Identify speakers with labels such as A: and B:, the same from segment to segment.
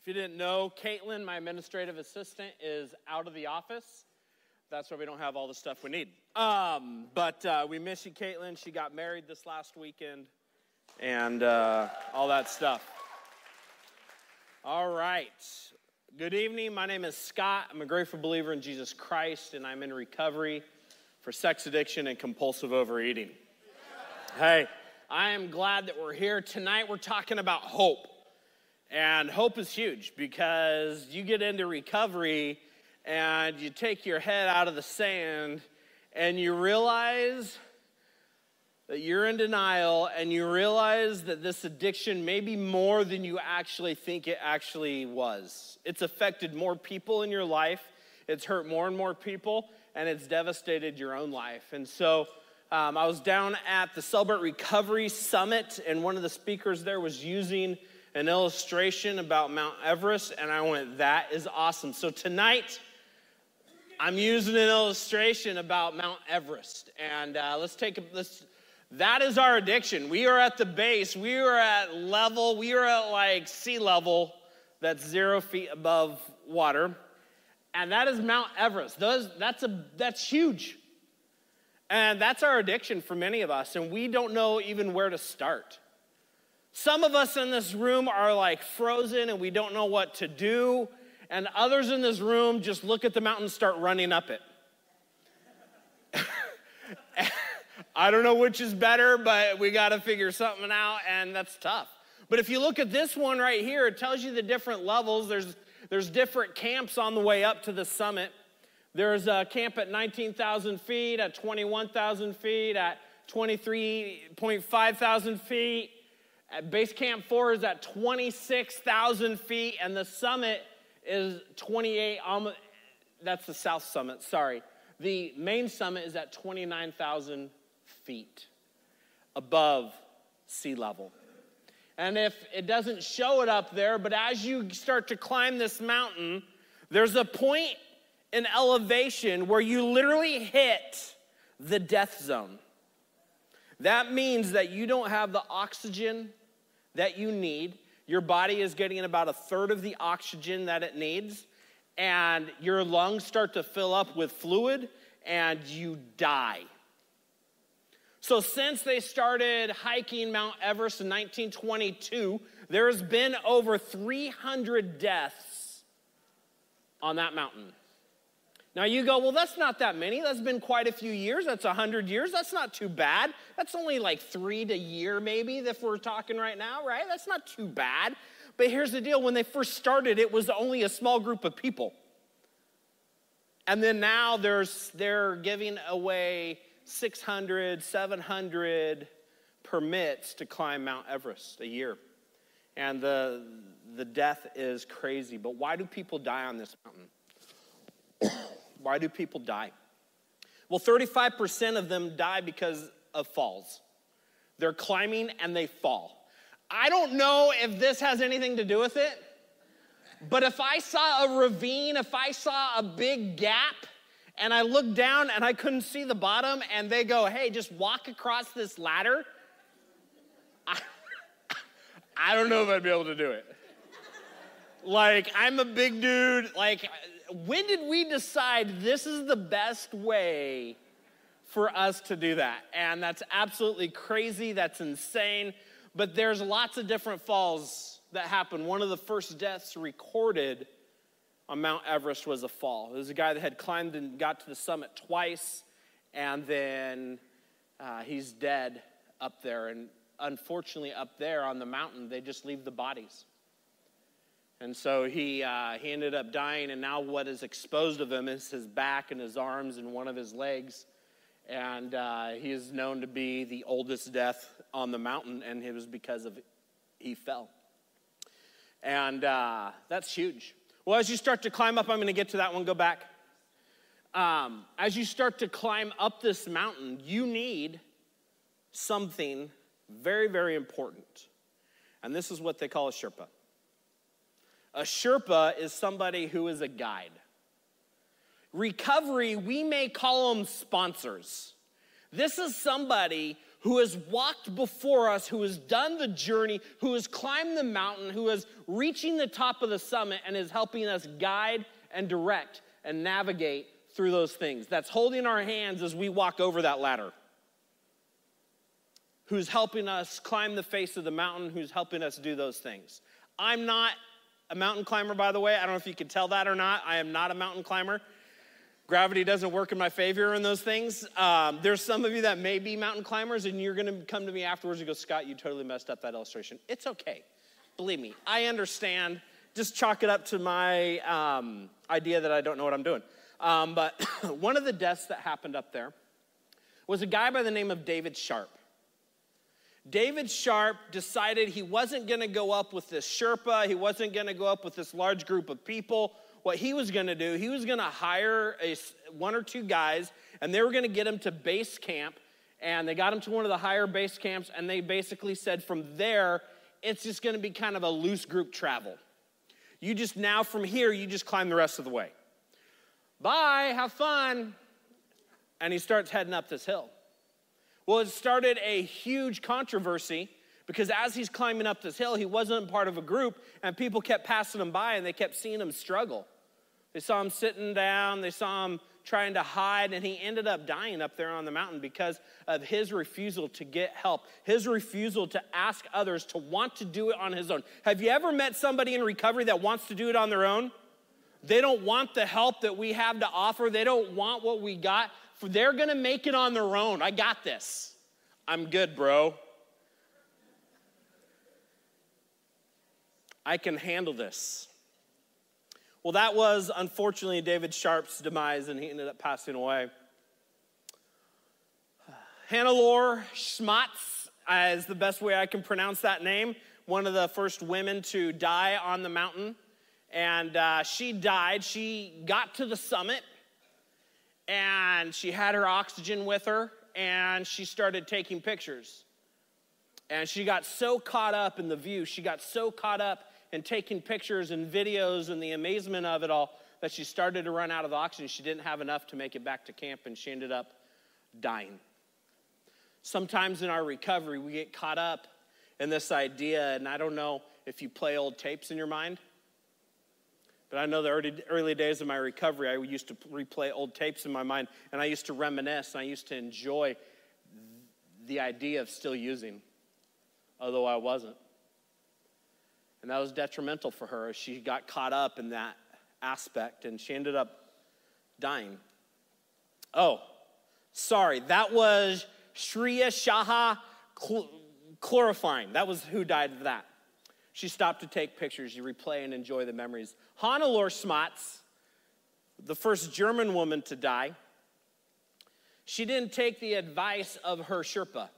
A: If you didn't know, Caitlin, my administrative assistant, is out of the office. That's why we don't have all the stuff we need. Um, but uh, we miss you, Caitlin. She got married this last weekend and uh, all that stuff. All right. Good evening. My name is Scott. I'm a grateful believer in Jesus Christ, and I'm in recovery for sex addiction and compulsive overeating. Hey, I am glad that we're here. Tonight, we're talking about hope. And hope is huge because you get into recovery and you take your head out of the sand and you realize that you're in denial and you realize that this addiction may be more than you actually think it actually was. It's affected more people in your life, it's hurt more and more people, and it's devastated your own life. And so, um, I was down at the Celebrate Recovery Summit, and one of the speakers there was using an illustration about Mount Everest, and I went, that is awesome. So tonight, I'm using an illustration about Mount Everest, and uh, let's take a, let's. That is our addiction. We are at the base. We are at level. We are at like sea level. That's zero feet above water, and that is Mount Everest. Those, that's a that's huge, and that's our addiction for many of us, and we don't know even where to start. Some of us in this room are like frozen and we don't know what to do. And others in this room just look at the mountain and start running up it. I don't know which is better, but we got to figure something out, and that's tough. But if you look at this one right here, it tells you the different levels. There's, there's different camps on the way up to the summit. There's a camp at 19,000 feet, at 21,000 feet, at 23.5 thousand feet, Base Camp 4 is at 26,000 feet, and the summit is 28, um, that's the south summit, sorry. The main summit is at 29,000 feet above sea level. And if it doesn't show it up there, but as you start to climb this mountain, there's a point in elevation where you literally hit the death zone. That means that you don't have the oxygen that you need. Your body is getting about a third of the oxygen that it needs, and your lungs start to fill up with fluid, and you die. So, since they started hiking Mount Everest in 1922, there's been over 300 deaths on that mountain. Now you go, well, that's not that many. That's been quite a few years. That's 100 years. That's not too bad. That's only like three to a year, maybe, if we're talking right now, right? That's not too bad. But here's the deal when they first started, it was only a small group of people. And then now there's, they're giving away 600, 700 permits to climb Mount Everest a year. And the, the death is crazy. But why do people die on this mountain? Why do people die? Well, 35% of them die because of falls. They're climbing and they fall. I don't know if this has anything to do with it, but if I saw a ravine, if I saw a big gap, and I looked down and I couldn't see the bottom, and they go, hey, just walk across this ladder, I, I don't know if I'd be able to do it. Like, I'm a big dude. Like, when did we decide this is the best way for us to do that? And that's absolutely crazy. That's insane. But there's lots of different falls that happen. One of the first deaths recorded on Mount Everest was a fall. There was a guy that had climbed and got to the summit twice, and then uh, he's dead up there. And unfortunately, up there on the mountain, they just leave the bodies. And so he, uh, he ended up dying, and now what is exposed of him is his back and his arms and one of his legs. And uh, he is known to be the oldest death on the mountain, and it was because of he fell. And uh, that's huge. Well, as you start to climb up, I'm going to get to that one, go back. Um, as you start to climb up this mountain, you need something very, very important. And this is what they call a Sherpa. A Sherpa is somebody who is a guide. Recovery, we may call them sponsors. This is somebody who has walked before us, who has done the journey, who has climbed the mountain, who is reaching the top of the summit and is helping us guide and direct and navigate through those things. That's holding our hands as we walk over that ladder. Who's helping us climb the face of the mountain, who's helping us do those things. I'm not a mountain climber, by the way. I don't know if you can tell that or not. I am not a mountain climber. Gravity doesn't work in my favor in those things. Um, there's some of you that may be mountain climbers, and you're gonna come to me afterwards and go, Scott, you totally messed up that illustration. It's okay. Believe me, I understand. Just chalk it up to my um, idea that I don't know what I'm doing. Um, but one of the deaths that happened up there was a guy by the name of David Sharp. David Sharp decided he wasn't going to go up with this Sherpa, he wasn't going to go up with this large group of people what he was going to do, he was going to hire a, one or two guys, and they were going to get him to base camp. And they got him to one of the higher base camps, and they basically said from there, it's just going to be kind of a loose group travel. You just now, from here, you just climb the rest of the way. Bye, have fun. And he starts heading up this hill. Well, it started a huge controversy because as he's climbing up this hill, he wasn't part of a group, and people kept passing him by and they kept seeing him struggle. They saw him sitting down, they saw him trying to hide, and he ended up dying up there on the mountain because of his refusal to get help, his refusal to ask others to want to do it on his own. Have you ever met somebody in recovery that wants to do it on their own? They don't want the help that we have to offer, they don't want what we got. They're gonna make it on their own. I got this. I'm good, bro. I can handle this. Well, that was unfortunately David Sharp's demise, and he ended up passing away. Hannelore Schmatz is the best way I can pronounce that name, one of the first women to die on the mountain. And uh, she died. She got to the summit, and she had her oxygen with her, and she started taking pictures. And she got so caught up in the view, she got so caught up in taking pictures and videos and the amazement of it all that she started to run out of the oxygen. She didn't have enough to make it back to camp and she ended up dying. Sometimes in our recovery, we get caught up in this idea, and I don't know if you play old tapes in your mind. But I know the early, early days of my recovery, I used to replay old tapes in my mind, and I used to reminisce, and I used to enjoy the idea of still using, although I wasn't. And that was detrimental for her she got caught up in that aspect and she ended up dying. Oh, sorry, that was Shriya Shaha Chlorophine. That was who died of that. She stopped to take pictures. You replay and enjoy the memories. Hannelore Schmatz, the first German woman to die, she didn't take the advice of her Sherpa.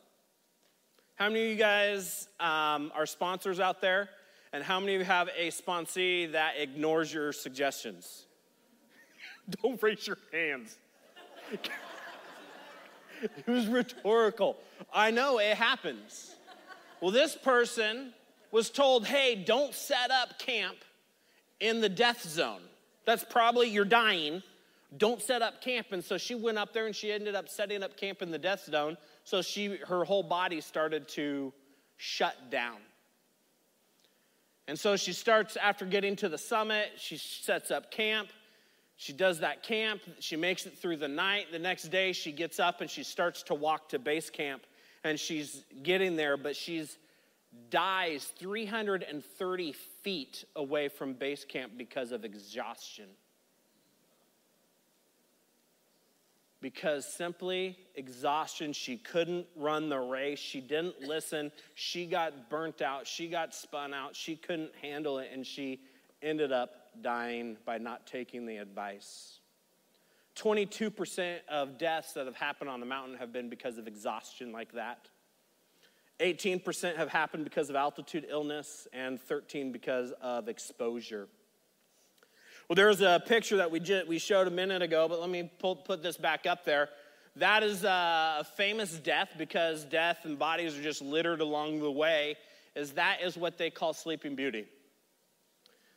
A: How many of you guys um, are sponsors out there? And how many of you have a sponsee that ignores your suggestions? Don't raise your hands. it was rhetorical. I know it happens. Well, this person was told, hey, don't set up camp in the death zone. That's probably you're dying. Don't set up camp. And so she went up there and she ended up setting up camp in the death zone. So she her whole body started to shut down. And so she starts after getting to the summit, she sets up camp. She does that camp, she makes it through the night. The next day, she gets up and she starts to walk to base camp. And she's getting there, but she's dies 330 feet away from base camp because of exhaustion. because simply exhaustion, she couldn't run the race. She didn't listen. She got burnt out. She got spun out. She couldn't handle it, and she ended up dying by not taking the advice. 22% of deaths that have happened on the mountain have been because of exhaustion, like that. 18% have happened because of altitude illness, and 13 because of exposure. Well, there's a picture that we, just, we showed a minute ago, but let me pull, put this back up there. That is uh, a famous death because death and bodies are just littered along the way. Is that is what they call Sleeping Beauty.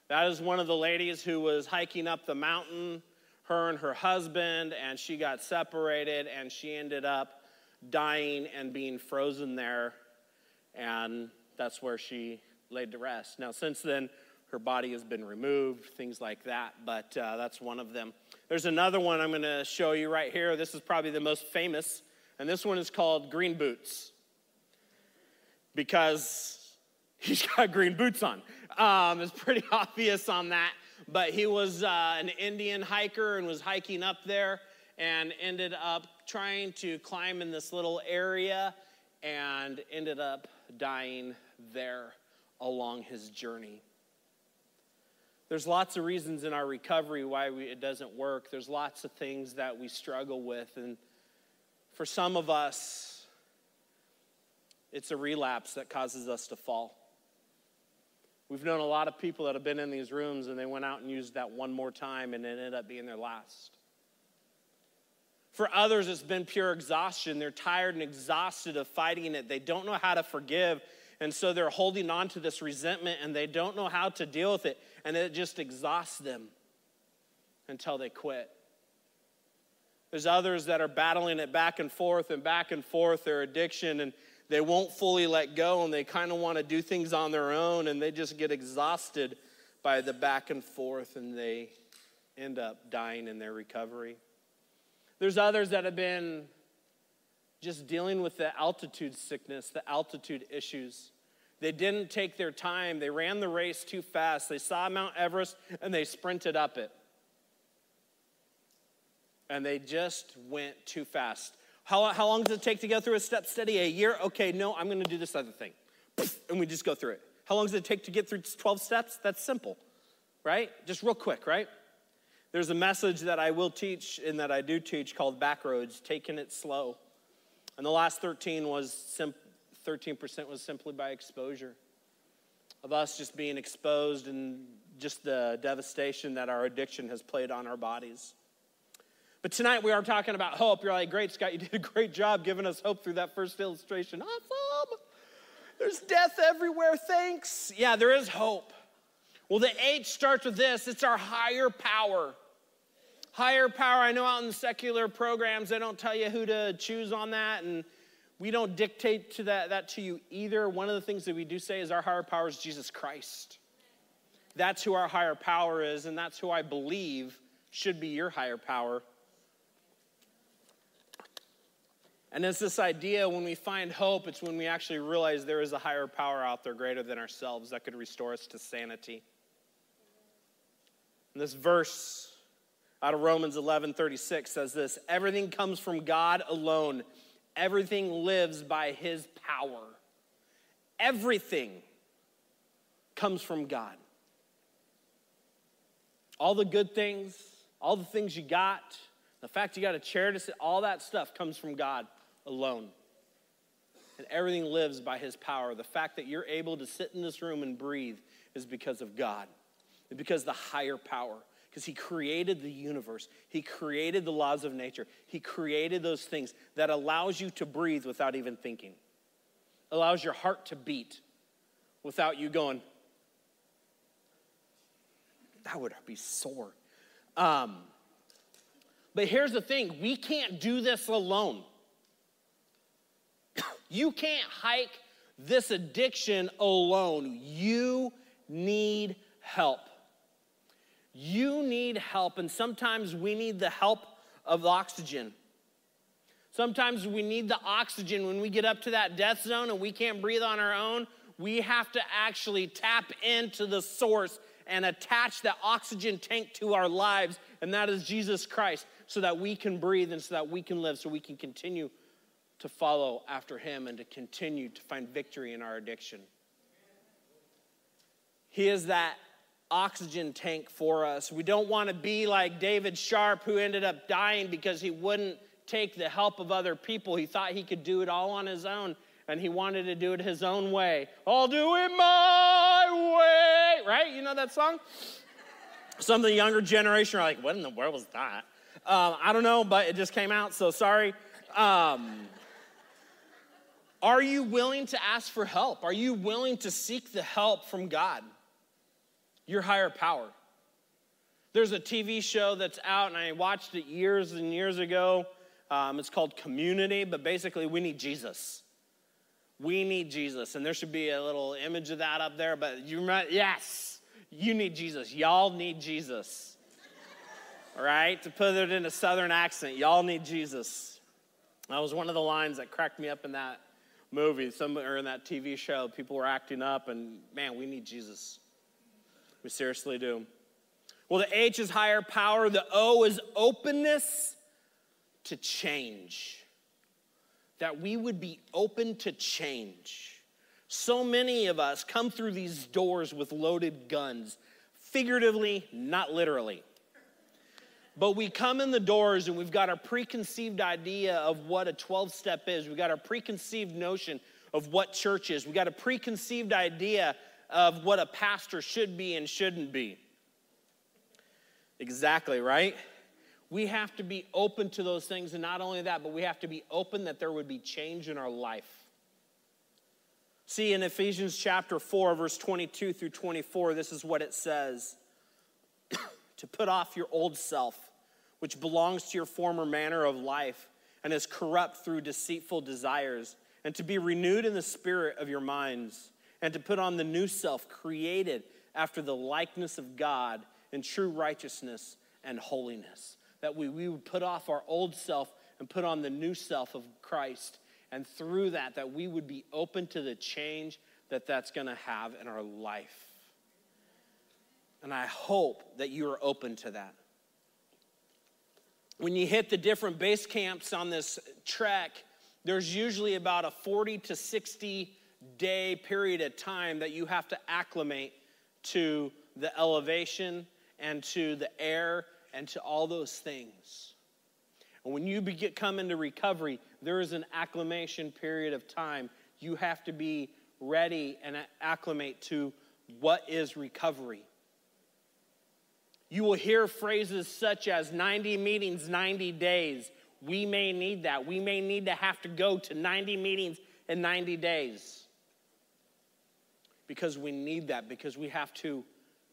A: That is one of the ladies who was hiking up the mountain, her and her husband, and she got separated and she ended up dying and being frozen there. And that's where she laid to rest. Now, since then, her body has been removed, things like that, but uh, that's one of them. There's another one I'm going to show you right here. This is probably the most famous, and this one is called Green Boots because he's got green boots on. Um, it's pretty obvious on that. But he was uh, an Indian hiker and was hiking up there and ended up trying to climb in this little area and ended up dying there along his journey. There's lots of reasons in our recovery why we, it doesn't work. There's lots of things that we struggle with. And for some of us, it's a relapse that causes us to fall. We've known a lot of people that have been in these rooms and they went out and used that one more time and it ended up being their last. For others, it's been pure exhaustion. They're tired and exhausted of fighting it. They don't know how to forgive. And so they're holding on to this resentment and they don't know how to deal with it. And it just exhausts them until they quit. There's others that are battling it back and forth and back and forth, their addiction, and they won't fully let go and they kind of want to do things on their own and they just get exhausted by the back and forth and they end up dying in their recovery. There's others that have been just dealing with the altitude sickness, the altitude issues. They didn't take their time. They ran the race too fast. They saw Mount Everest and they sprinted up it. And they just went too fast. How, how long does it take to go through a step study? A year? Okay, no, I'm going to do this other thing. And we just go through it. How long does it take to get through 12 steps? That's simple, right? Just real quick, right? There's a message that I will teach and that I do teach called Backroads, taking it slow. And the last 13 was sim- 13% was simply by exposure of us just being exposed and just the devastation that our addiction has played on our bodies. But tonight we are talking about hope. You're like, great, Scott, you did a great job giving us hope through that first illustration. Awesome. There's death everywhere, thanks. Yeah, there is hope. Well, the H starts with this it's our higher power. Higher power, I know out in the secular programs, they don't tell you who to choose on that, and we don't dictate to that, that to you either. One of the things that we do say is our higher power is Jesus Christ. That's who our higher power is, and that's who I believe should be your higher power. And it's this idea when we find hope, it's when we actually realize there is a higher power out there greater than ourselves that could restore us to sanity. And this verse out of Romans 11 36 says this Everything comes from God alone, everything lives by his power. Everything comes from God. All the good things, all the things you got, the fact you got a chair to sit, all that stuff comes from God alone. And everything lives by his power. The fact that you're able to sit in this room and breathe is because of God, it's because the higher power. Because he created the universe, he created the laws of nature, he created those things that allows you to breathe without even thinking, allows your heart to beat without you going, that would be sore. Um, but here's the thing we can't do this alone. You can't hike this addiction alone. You need help. You need help, and sometimes we need the help of oxygen. Sometimes we need the oxygen when we get up to that death zone and we can't breathe on our own. We have to actually tap into the source and attach that oxygen tank to our lives, and that is Jesus Christ, so that we can breathe and so that we can live, so we can continue to follow after him and to continue to find victory in our addiction. He is that oxygen tank for us. We don't want to be like David Sharp, who ended up dying because he wouldn't take the help of other people. He thought he could do it all on his own, and he wanted to do it his own way. I'll do it my way, right? You know that song? Some of the younger generation are like, what in the world was that? Um, I don't know, but it just came out, so sorry. Um, are you willing to ask for help? Are you willing to seek the help from God, your higher power? There's a TV show that's out, and I watched it years and years ago. Um, it's called community, but basically, we need Jesus. We need Jesus. And there should be a little image of that up there, but you remember, yes, you need Jesus. Y'all need Jesus. All right? To put it in a southern accent, y'all need Jesus. That was one of the lines that cracked me up in that movie, some, or in that TV show. People were acting up, and man, we need Jesus. We seriously do. Well, the H is higher power, the O is openness to change. That we would be open to change. So many of us come through these doors with loaded guns, figuratively, not literally. But we come in the doors and we've got our preconceived idea of what a 12 step is. We've got our preconceived notion of what church is. We've got a preconceived idea of what a pastor should be and shouldn't be. Exactly, right? We have to be open to those things. And not only that, but we have to be open that there would be change in our life. See, in Ephesians chapter 4, verse 22 through 24, this is what it says to put off your old self, which belongs to your former manner of life and is corrupt through deceitful desires, and to be renewed in the spirit of your minds, and to put on the new self, created after the likeness of God in true righteousness and holiness. That we, we would put off our old self and put on the new self of Christ. And through that, that we would be open to the change that that's going to have in our life. And I hope that you are open to that. When you hit the different base camps on this trek, there's usually about a 40 to 60 day period of time that you have to acclimate to the elevation and to the air and to all those things. And when you get, come into recovery, there is an acclimation period of time. You have to be ready and acclimate to what is recovery. You will hear phrases such as 90 meetings, 90 days. We may need that. We may need to have to go to 90 meetings in 90 days because we need that, because we have to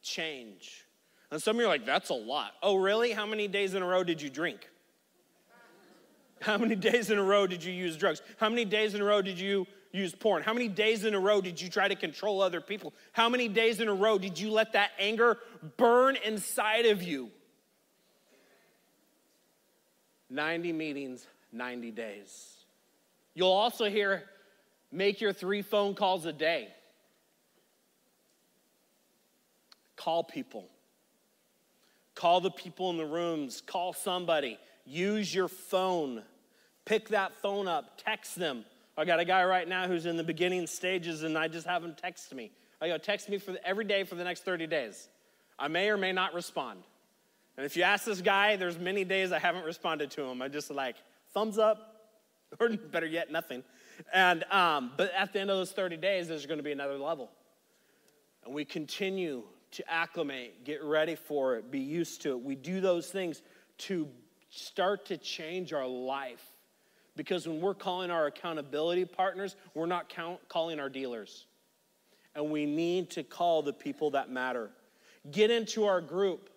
A: change. And some of you are like, that's a lot. Oh, really? How many days in a row did you drink? How many days in a row did you use drugs? How many days in a row did you use porn? How many days in a row did you try to control other people? How many days in a row did you let that anger burn inside of you? 90 meetings, 90 days. You'll also hear make your three phone calls a day. Call people. Call the people in the rooms, call somebody, use your phone. Pick that phone up, text them. I got a guy right now who's in the beginning stages and I just have him text me. I go, text me for every day for the next 30 days. I may or may not respond. And if you ask this guy, there's many days I haven't responded to him. I just like, thumbs up, or better yet, nothing. And, um, but at the end of those 30 days, there's going to be another level. And we continue to acclimate, get ready for it, be used to it. We do those things to start to change our life. Because when we're calling our accountability partners, we're not count, calling our dealers. And we need to call the people that matter. Get into our group.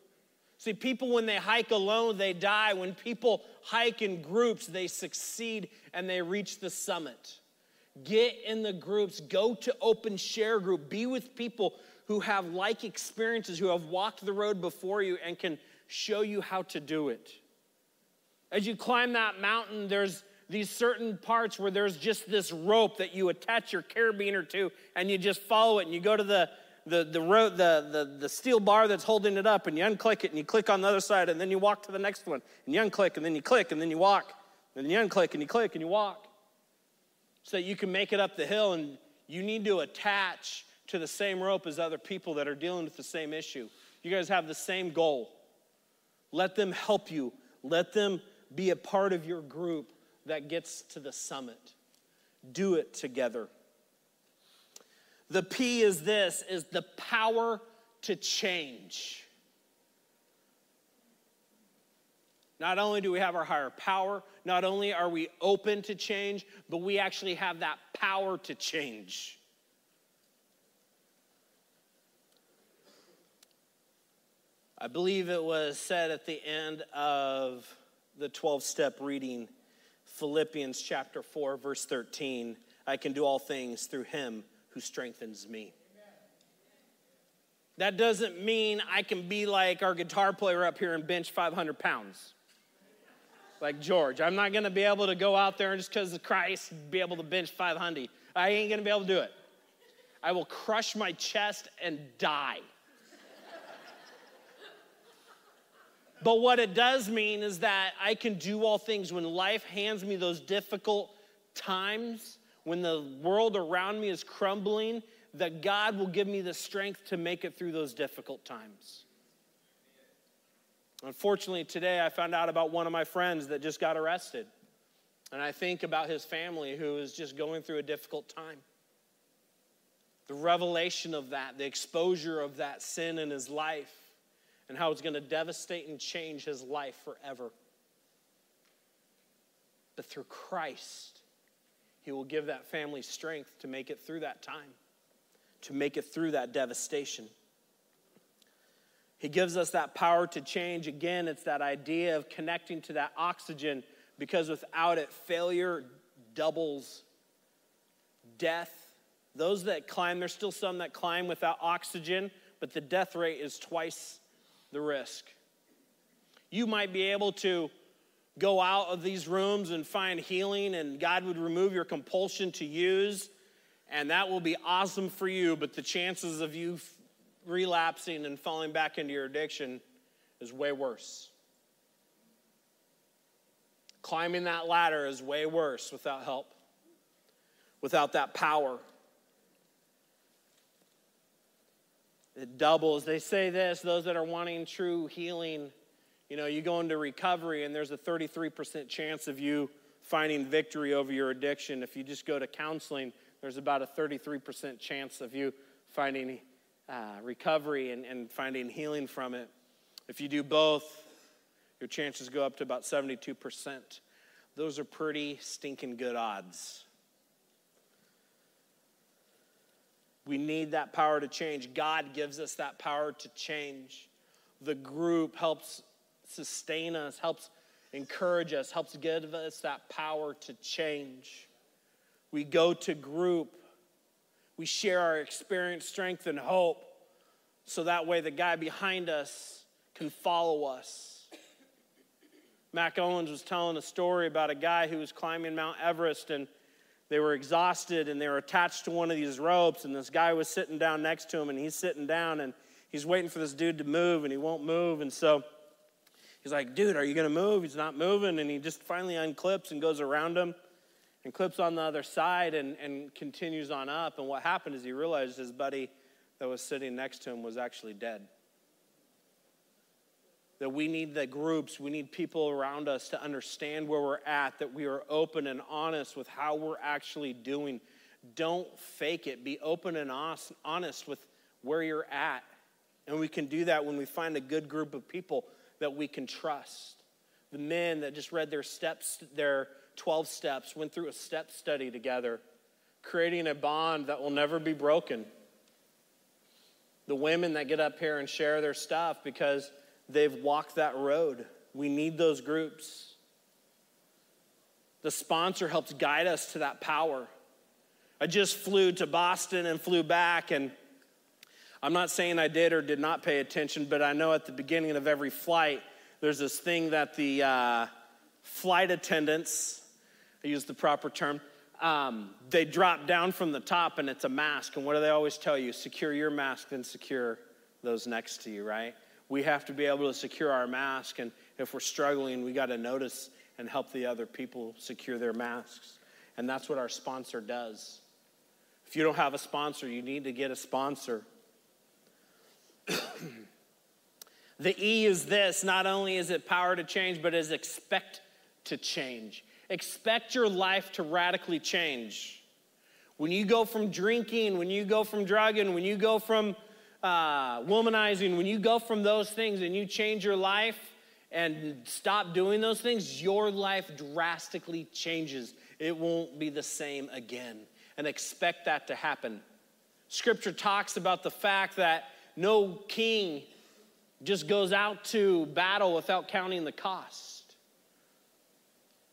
A: See, people, when they hike alone, they die. When people hike in groups, they succeed and they reach the summit. Get in the groups, go to open share group, be with people who have like experiences, who have walked the road before you and can show you how to do it. As you climb that mountain, there's these certain parts where there's just this rope that you attach your carabiner to and you just follow it and you go to the the, the, road, the, the, the steel bar that's holding it up and you unclick it and you click on the other side and then you walk to the next one and you unclick and then you click and then you walk and then you unclick and you click and you walk so that you can make it up the hill and you need to attach to the same rope as other people that are dealing with the same issue. You guys have the same goal. Let them help you. Let them be a part of your group that gets to the summit. Do it together. The P is this is the power to change. Not only do we have our higher power, not only are we open to change, but we actually have that power to change. I believe it was said at the end of the 12 step reading Philippians chapter 4, verse 13. I can do all things through him who strengthens me. That doesn't mean I can be like our guitar player up here and bench 500 pounds, like George. I'm not gonna be able to go out there and just because of Christ be able to bench 500. I ain't gonna be able to do it. I will crush my chest and die. But what it does mean is that I can do all things when life hands me those difficult times, when the world around me is crumbling that God will give me the strength to make it through those difficult times. Unfortunately, today I found out about one of my friends that just got arrested. And I think about his family who is just going through a difficult time. The revelation of that, the exposure of that sin in his life, and how it's going to devastate and change his life forever. But through Christ, he will give that family strength to make it through that time to make it through that devastation. He gives us that power to change. Again, it's that idea of connecting to that oxygen because without it, failure doubles death. Those that climb, there's still some that climb without oxygen, but the death rate is twice the risk. You might be able to go out of these rooms and find healing, and God would remove your compulsion to use and that will be awesome for you, but the chances of you relapsing and falling back into your addiction is way worse. Climbing that ladder is way worse without help, without that power. It doubles. They say this those that are wanting true healing, you know, you go into recovery and there's a 33% chance of you finding victory over your addiction. If you just go to counseling, there's about a 33% chance of you finding uh, recovery and, and finding healing from it. If you do both, your chances go up to about 72%. Those are pretty stinking good odds. We need that power to change. God gives us that power to change. The group helps sustain us, helps encourage us, helps give us that power to change. We go to group. We share our experience, strength, and hope so that way the guy behind us can follow us. Mac Owens was telling a story about a guy who was climbing Mount Everest and they were exhausted and they were attached to one of these ropes and this guy was sitting down next to him and he's sitting down and he's waiting for this dude to move and he won't move and so he's like dude are you going to move he's not moving and he just finally unclips and goes around him and clips on the other side and, and continues on up. And what happened is he realized his buddy that was sitting next to him was actually dead. That we need the groups, we need people around us to understand where we're at, that we are open and honest with how we're actually doing. Don't fake it. Be open and honest with where you're at. And we can do that when we find a good group of people that we can trust. The men that just read their steps, their 12 steps, went through a step study together, creating a bond that will never be broken. The women that get up here and share their stuff because they've walked that road. We need those groups. The sponsor helps guide us to that power. I just flew to Boston and flew back, and I'm not saying I did or did not pay attention, but I know at the beginning of every flight, there's this thing that the uh, flight attendants I use the proper term. Um, they drop down from the top and it's a mask. And what do they always tell you? Secure your mask, then secure those next to you, right? We have to be able to secure our mask. And if we're struggling, we got to notice and help the other people secure their masks. And that's what our sponsor does. If you don't have a sponsor, you need to get a sponsor. the E is this not only is it power to change, but is expect to change. Expect your life to radically change. When you go from drinking, when you go from drugging, when you go from uh, womanizing, when you go from those things and you change your life and stop doing those things, your life drastically changes. It won't be the same again. And expect that to happen. Scripture talks about the fact that no king just goes out to battle without counting the cost.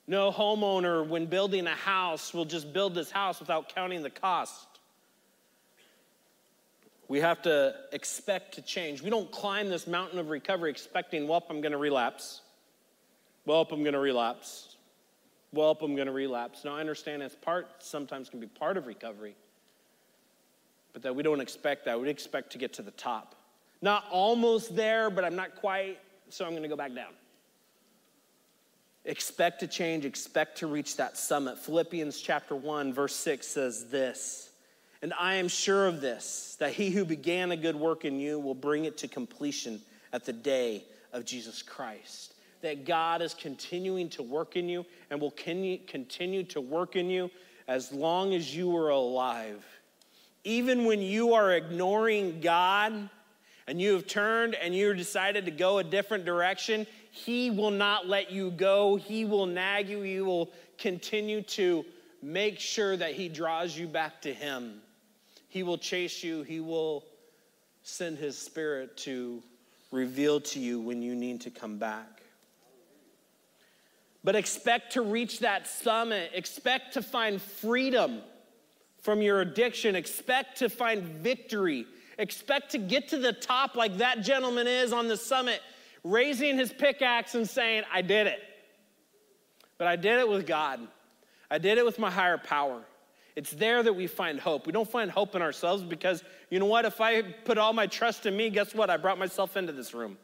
A: No homeowner, when building a house, will just build this house without counting the cost. We have to expect to change. We don't climb this mountain of recovery expecting, well, I'm going to relapse. Well, I'm going to relapse. Well, I'm going to relapse. Now, I understand it's part, sometimes can be part of recovery, but that we don't expect that. We expect to get to the top. Not almost there, but I'm not quite, so I'm going to go back down. Expect to change, expect to reach that summit. Philippians chapter 1, verse 6 says this And I am sure of this, that he who began a good work in you will bring it to completion at the day of Jesus Christ. That God is continuing to work in you and will continue to work in you as long as you are alive. Even when you are ignoring God and you have turned and you decided to go a different direction, he will not let you go. He will nag you. He will continue to make sure that He draws you back to Him. He will chase you. He will send His Spirit to reveal to you when you need to come back. But expect to reach that summit. Expect to find freedom from your addiction. Expect to find victory. Expect to get to the top like that gentleman is on the summit raising his pickaxe and saying, I did it. But I did it with God. I did it with my higher power. It's there that we find hope. We don't find hope in ourselves because, you know what? If I put all my trust in me, guess what? I brought myself into this room.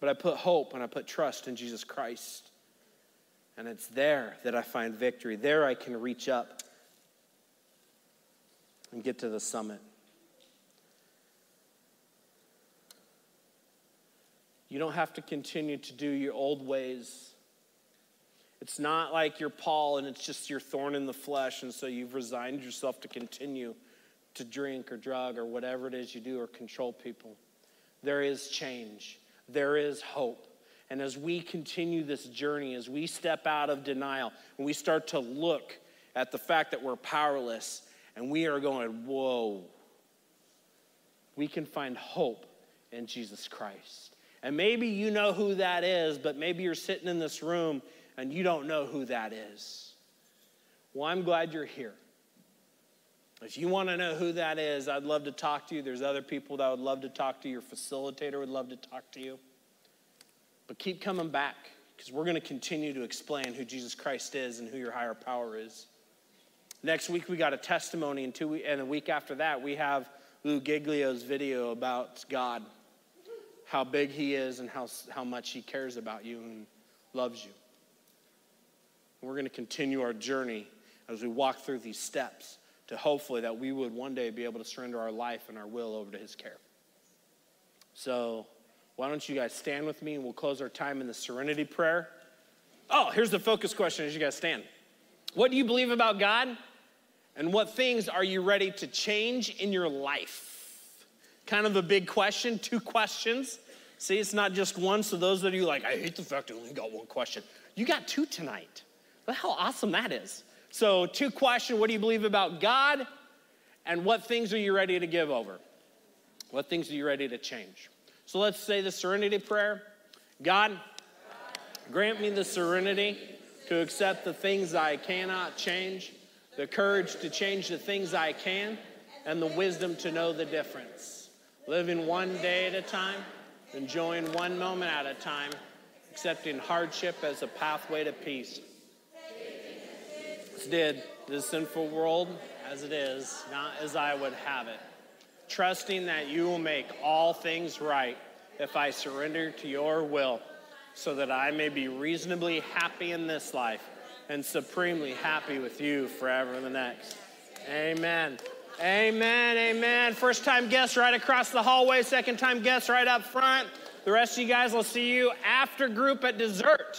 A: But I put hope and I put trust in Jesus Christ. And it's there that I find victory. There I can reach up and get to the summit. You don't have to continue to do your old ways. It's not like you're Paul and it's just your thorn in the flesh, and so you've resigned yourself to continue to drink or drug or whatever it is you do or control people. There is change, there is hope. And as we continue this journey, as we step out of denial, and we start to look at the fact that we're powerless and we are going, whoa, we can find hope in Jesus Christ. And maybe you know who that is, but maybe you're sitting in this room and you don't know who that is. Well, I'm glad you're here. If you want to know who that is, I'd love to talk to you. There's other people that would love to talk to you. Your facilitator would love to talk to you. But keep coming back because we're going to continue to explain who Jesus Christ is and who your higher power is. Next week, we got a testimony, and, two, and a week after that, we have Lou Giglio's video about God how big He is and how, how much He cares about you and loves you. We're going to continue our journey as we walk through these steps to hopefully that we would one day be able to surrender our life and our will over to His care. So, why don't you guys stand with me and we'll close our time in the serenity prayer. Oh, here's the focus question as you guys stand. What do you believe about God? And what things are you ready to change in your life? kind of a big question, two questions. See, it's not just one. So those of you like, I hate the fact I only got one question. You got two tonight. Look how awesome that is. So, two questions: What do you believe about God? And what things are you ready to give over? What things are you ready to change? So let's say the serenity prayer. God, grant me the serenity to accept the things I cannot change, the courage to change the things I can, and the wisdom to know the difference living one day at a time, enjoying one moment at a time, accepting hardship as a pathway to peace. Did this sinful world as it is, not as I would have it. Trusting that you will make all things right if I surrender to your will, so that I may be reasonably happy in this life and supremely happy with you forever in the next. Amen. Amen, amen. First time guests right across the hallway, second time guests right up front. The rest of you guys will see you after group at dessert.